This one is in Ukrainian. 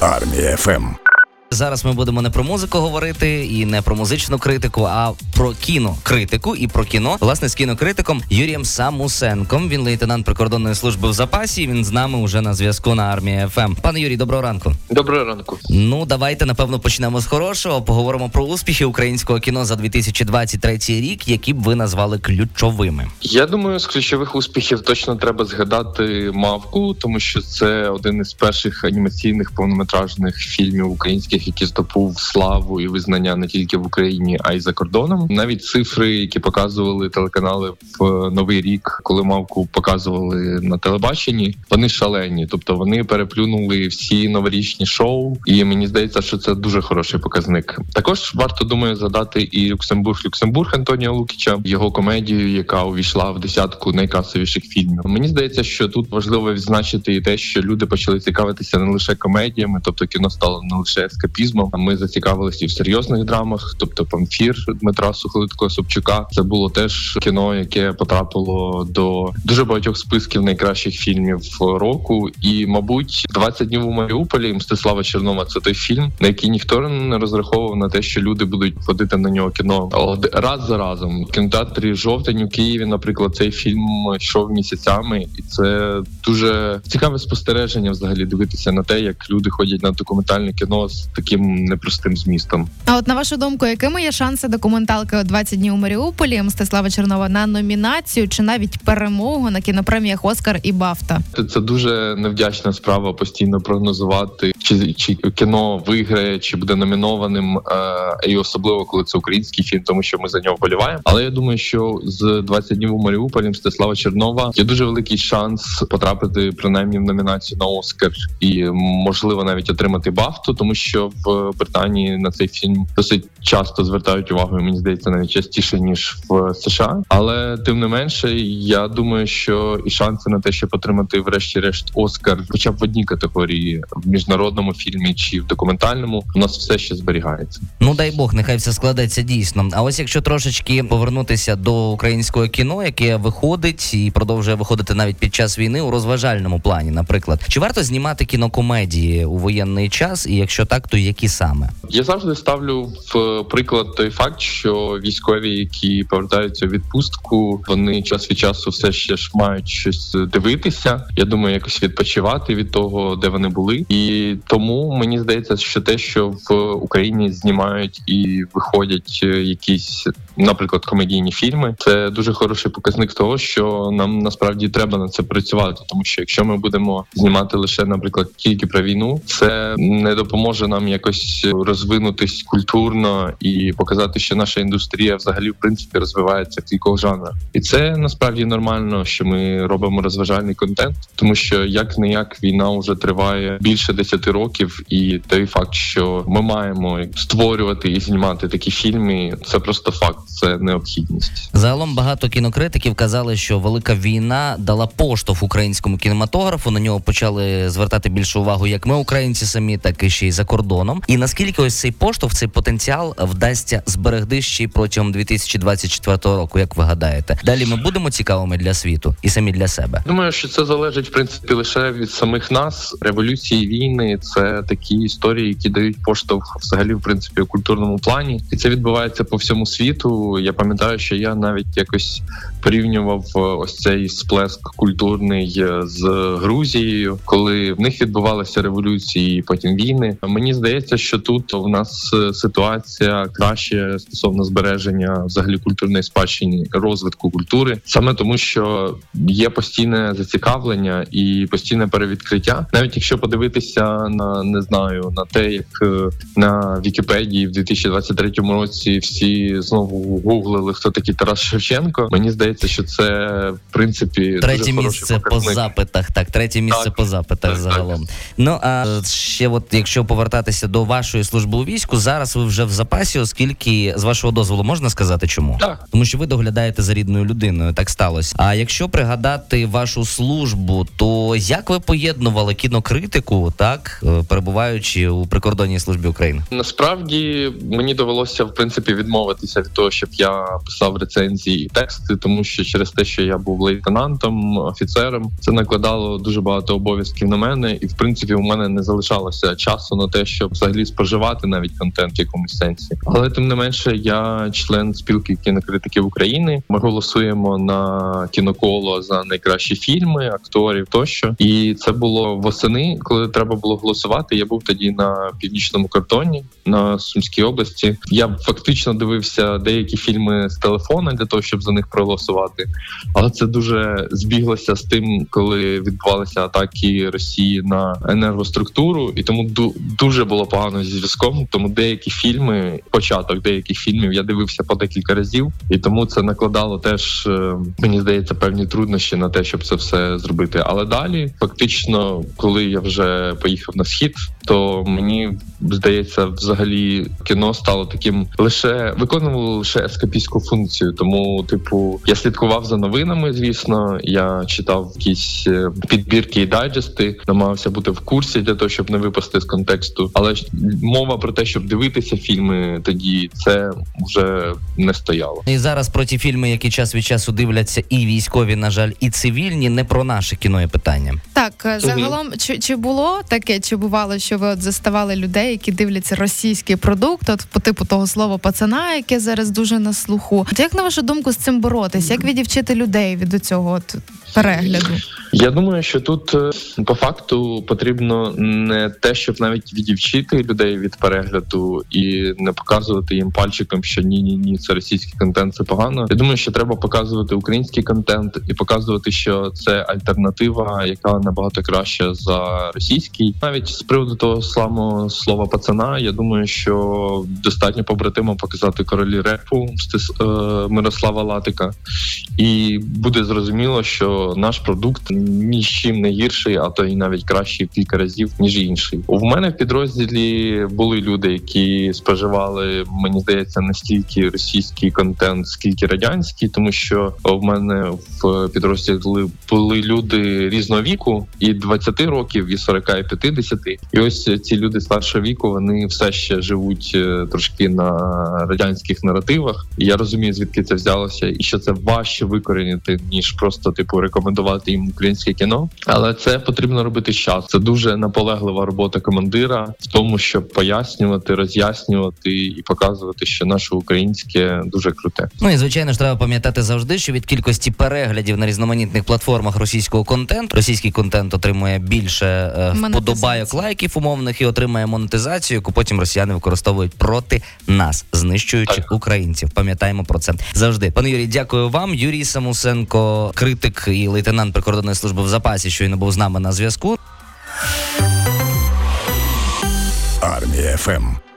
Армія FM. Зараз ми будемо не про музику говорити і не про музичну критику, а про кінокритику і про кіно. Власне, з кінокритиком Юрієм Самусенком. Він лейтенант прикордонної служби в запасі. Він з нами уже на зв'язку на армії FM. Пане Юрій, доброго ранку. Доброго ранку. Ну давайте напевно почнемо з хорошого. Поговоримо про успіхи українського кіно за 2023 рік, які б ви назвали ключовими. Я думаю, з ключових успіхів точно треба згадати мавку, тому що це один із перших анімаційних повнометражних фільмів українських, який здобув славу і визнання не тільки в Україні, а й за кордоном. Навіть цифри, які показували телеканали в новий рік, коли мавку показували на телебаченні, вони шалені. Тобто вони переплюнули всі новорічні шоу, і мені здається, що це дуже хороший показник. Також варто думаю згадати і Люксембург Люксембург Антонія Лукіча, його комедію, яка увійшла в десятку найкасовіших фільмів. Мені здається, що тут важливо відзначити і те, що люди почали цікавитися не лише комедіями, тобто кіно стало не лише ескапізмом. А ми зацікавилися і в серйозних драмах, тобто памфір Дмитра Сухолиткого Собчука. Це було теж кіно, яке потрапило до дуже багатьох списків найкращих фільмів року. І, мабуть, «20 днів у Маріуполі Мстислава Чернова це той фільм, на який ніхто не розраховував на те, що люди будуть ходити на нього кіно раз за разом. В кінотеатрі жовтень у Києві, наприклад, цей фільм йшов місяцями, і це дуже цікаве спостереження. Взагалі дивитися на те, як люди ходять на документальне кіно з таким непростим змістом. А от на вашу думку, якими є шанси документалки «20 днів у Маріуполі Мстислава Чернова на номінацію чи навіть перемогу на кінопреміях Оскар і Бафта? Це- Це дуже невдячна справа постійно прогнозувати, чи, чи кіно виграє, чи буде номінованим, е, і особливо коли це український фільм, тому що ми за нього вболіваємо. Але я думаю, що з 20 днів у Маріуполі Мстислава Чернова є дуже великий шанс потрапити принаймні в номінацію на Оскар і можливо навіть отримати Бафту, тому що в Британії на цей фільм досить часто звертають увагу. і Мені здається, навіть частіше ніж в США. Але тим не менше, я думаю, що і шанси на те, щоб отримати врешті-решт Оскар, хоча б в одній категорії в міжнародному фільмі чи в документальному, у нас все ще зберігається. Ну дай Бог, нехай все складеться дійсно. А ось якщо трошечки повернутися до українського кіно, яке виходить і продовжує виходити навіть під час війни у розважальному плані, наприклад, чи варто знімати кінокомедії у воєнний час, і якщо так, то які саме? Я завжди ставлю в приклад той факт, що військові, які повертаються в відпустку, вони час від часу все ще ж мають щось дивитися. Я думаю, якось відпочивати від того, де вони були, і тому мені здається, що те, що в Україні знімають і виходять е, якісь, наприклад, комедійні фільми, це дуже хороший показник того, що нам насправді треба на це працювати, тому що якщо ми будемо знімати лише, наприклад, тільки про війну, це не допоможе нам якось розвинутись культурно і показати, що наша індустрія взагалі в принципі розвивається в кількох жанрах, і це насправді нормально, що ми робимо розважальний контент, тому що як не як війна вже триває більше 10 років, і той факт, що ми маємо створювати і знімати такі фільми, це просто факт, це необхідність. Загалом багато кінокритиків казали, що велика війна дала поштовх українському кінематографу. На нього почали звертати більшу увагу як ми, українці самі, так і ще й за кордоном. І наскільки ось цей поштовх, цей потенціал вдасться зберегти ще й протягом 2024 року, як ви гадаєте? Далі ми будемо цікавими для світу і самі для себе. Думаю, що це залежить в принципі лише від самих нас. Революції, війни це такі історії, які дають поштовх взагалі, в принципі, у культурному плані, і це відбувається по всьому світу. Я пам'ятаю, що я навіть якось порівнював е, ось цей сплеск культурний е, з Грузією, коли в них відбувалися революції, потім війни. Мені здається, що тут у нас е, ситуація краще стосовно збереження взагалі культурної спадщини, розвитку культури, саме тому, що є постійне зацікавлення і постійне перевідкриття. Навіть якщо подивитися на не знаю на те, як е, на Вікіпедії в 2023 році всі знову гуглили, хто такий Тарас Шевченко. Мені здається, що це в принципі Третє місце по запитах. Так, третє місце Так. по запитах Так, загалом. Ну а ще, от якщо повертатися до вашої служби у війську, зараз ви вже в запасі, оскільки з вашого дозволу можна сказати, чому? Так. Тому що ви доглядаєте за рідною людиною, так сталося. А якщо пригадати вашу службу, то як ви поєднували кінокритику, так перебуваючи у прикордонній службі України? Насправді мені довелося в принципі відмовитися від того, щоб я писав рецензії і тексти, тому що через те, що я був лейтенантом, офіцером, це накладало дуже багато обов'язків на мене, і в принципі у мене не залишалося часу на те, щоб взагалі споживати навіть контент в якомусь сенсі. Але тим не менше, я член спілки кінокритиків України. Ми голосуємо на кіноколо за найкращі фільми, акторів тощо. І це було восени, коли треба було голосувати. Я був тоді на північному кордоні на Сумській області. Я фактично дивився деякі фільми з телефона для того, щоб за них проголосувати. Але це дуже збіглося з тим, коли відбувалися атаки Росії на енергоструктуру, і тому ду- дуже було погано зі зв'язком. Тому деякі фільми, початок деяких фільмів, я дивився по декілька разів, і тому це накладало теж е, мені здається певні труднощі на те, щоб це все зробити. Але далі, фактично, коли я вже поїхав на схід, то мені здається, взагалі кіно стало таким лише виконувало лише ескапістську функцію. Тому, типу, я слідкував за новинами. Звісно, я читав якісь е, підбірки і дайджести, намагався бути в курсі для того, щоб не випасти з контексту. Але ж мова про те, щоб дивитися фільми тоді, це вже не стояло. І зараз про ті фільми, які час від часу дивляться, і військові, на жаль, і цивільні, не про наше кіно є питання. Так, загалом, чи, чи було таке, чи бувало, що ви от заставали людей, які дивляться російський продукт, от по типу того слова пацана, яке зараз дуже на слуху. От як на вашу думку з цим боротись? Як відівчити людей від цього от перегляду? Я думаю, що тут е, по факту потрібно не те, щоб навіть відівчити людей від перегляду і не показувати їм пальчиком, що ні, ні, ні, це російський контент, це погано. Я думаю, що треба показувати український контент і показувати, що це альтернатива, яка набагато краща за російський. Навіть з приводу того самого слова пацана, я думаю, що достатньо побратимо показати королі репу е, Мирослава Латика, і буде зрозуміло, що наш продукт ні з чим не гірший, а то і навіть кращий в кілька разів ніж інший. У мене в підрозділі були люди, які споживали, мені здається, не стільки російський контент, скільки радянський, тому що в мене в підрозділі були люди різного віку, і 20 років, і 40, і 50. І ось ці люди старшого віку вони все ще живуть е, трошки на радянських наративах. І я розумію, звідки це взялося, і що це важче викорінити, ніж просто типу рекомендувати їм українське кіно. Але це потрібно робити з часу. Це дуже наполеглива робота командира в тому, щоб пояснювати, роз'яснювати і показувати, що наше українське дуже круте. Ну і звичайно ж треба пам'ятати завжди, що від кількості переглядів на різноманітних платформах російського контенту російський контент отримує більше е, вподобайок лайків умовних і отримає монетизацію, яку потім росіяни використовують проти нас, знищуючи Так. українців. Пам'ятаємо про це завжди. Пане Юрій, дякую вам. Юрій Самусенко, критик і лейтенант прикордонної служби в запасі, щойно був з нами на зв'язку. Армія ФМ.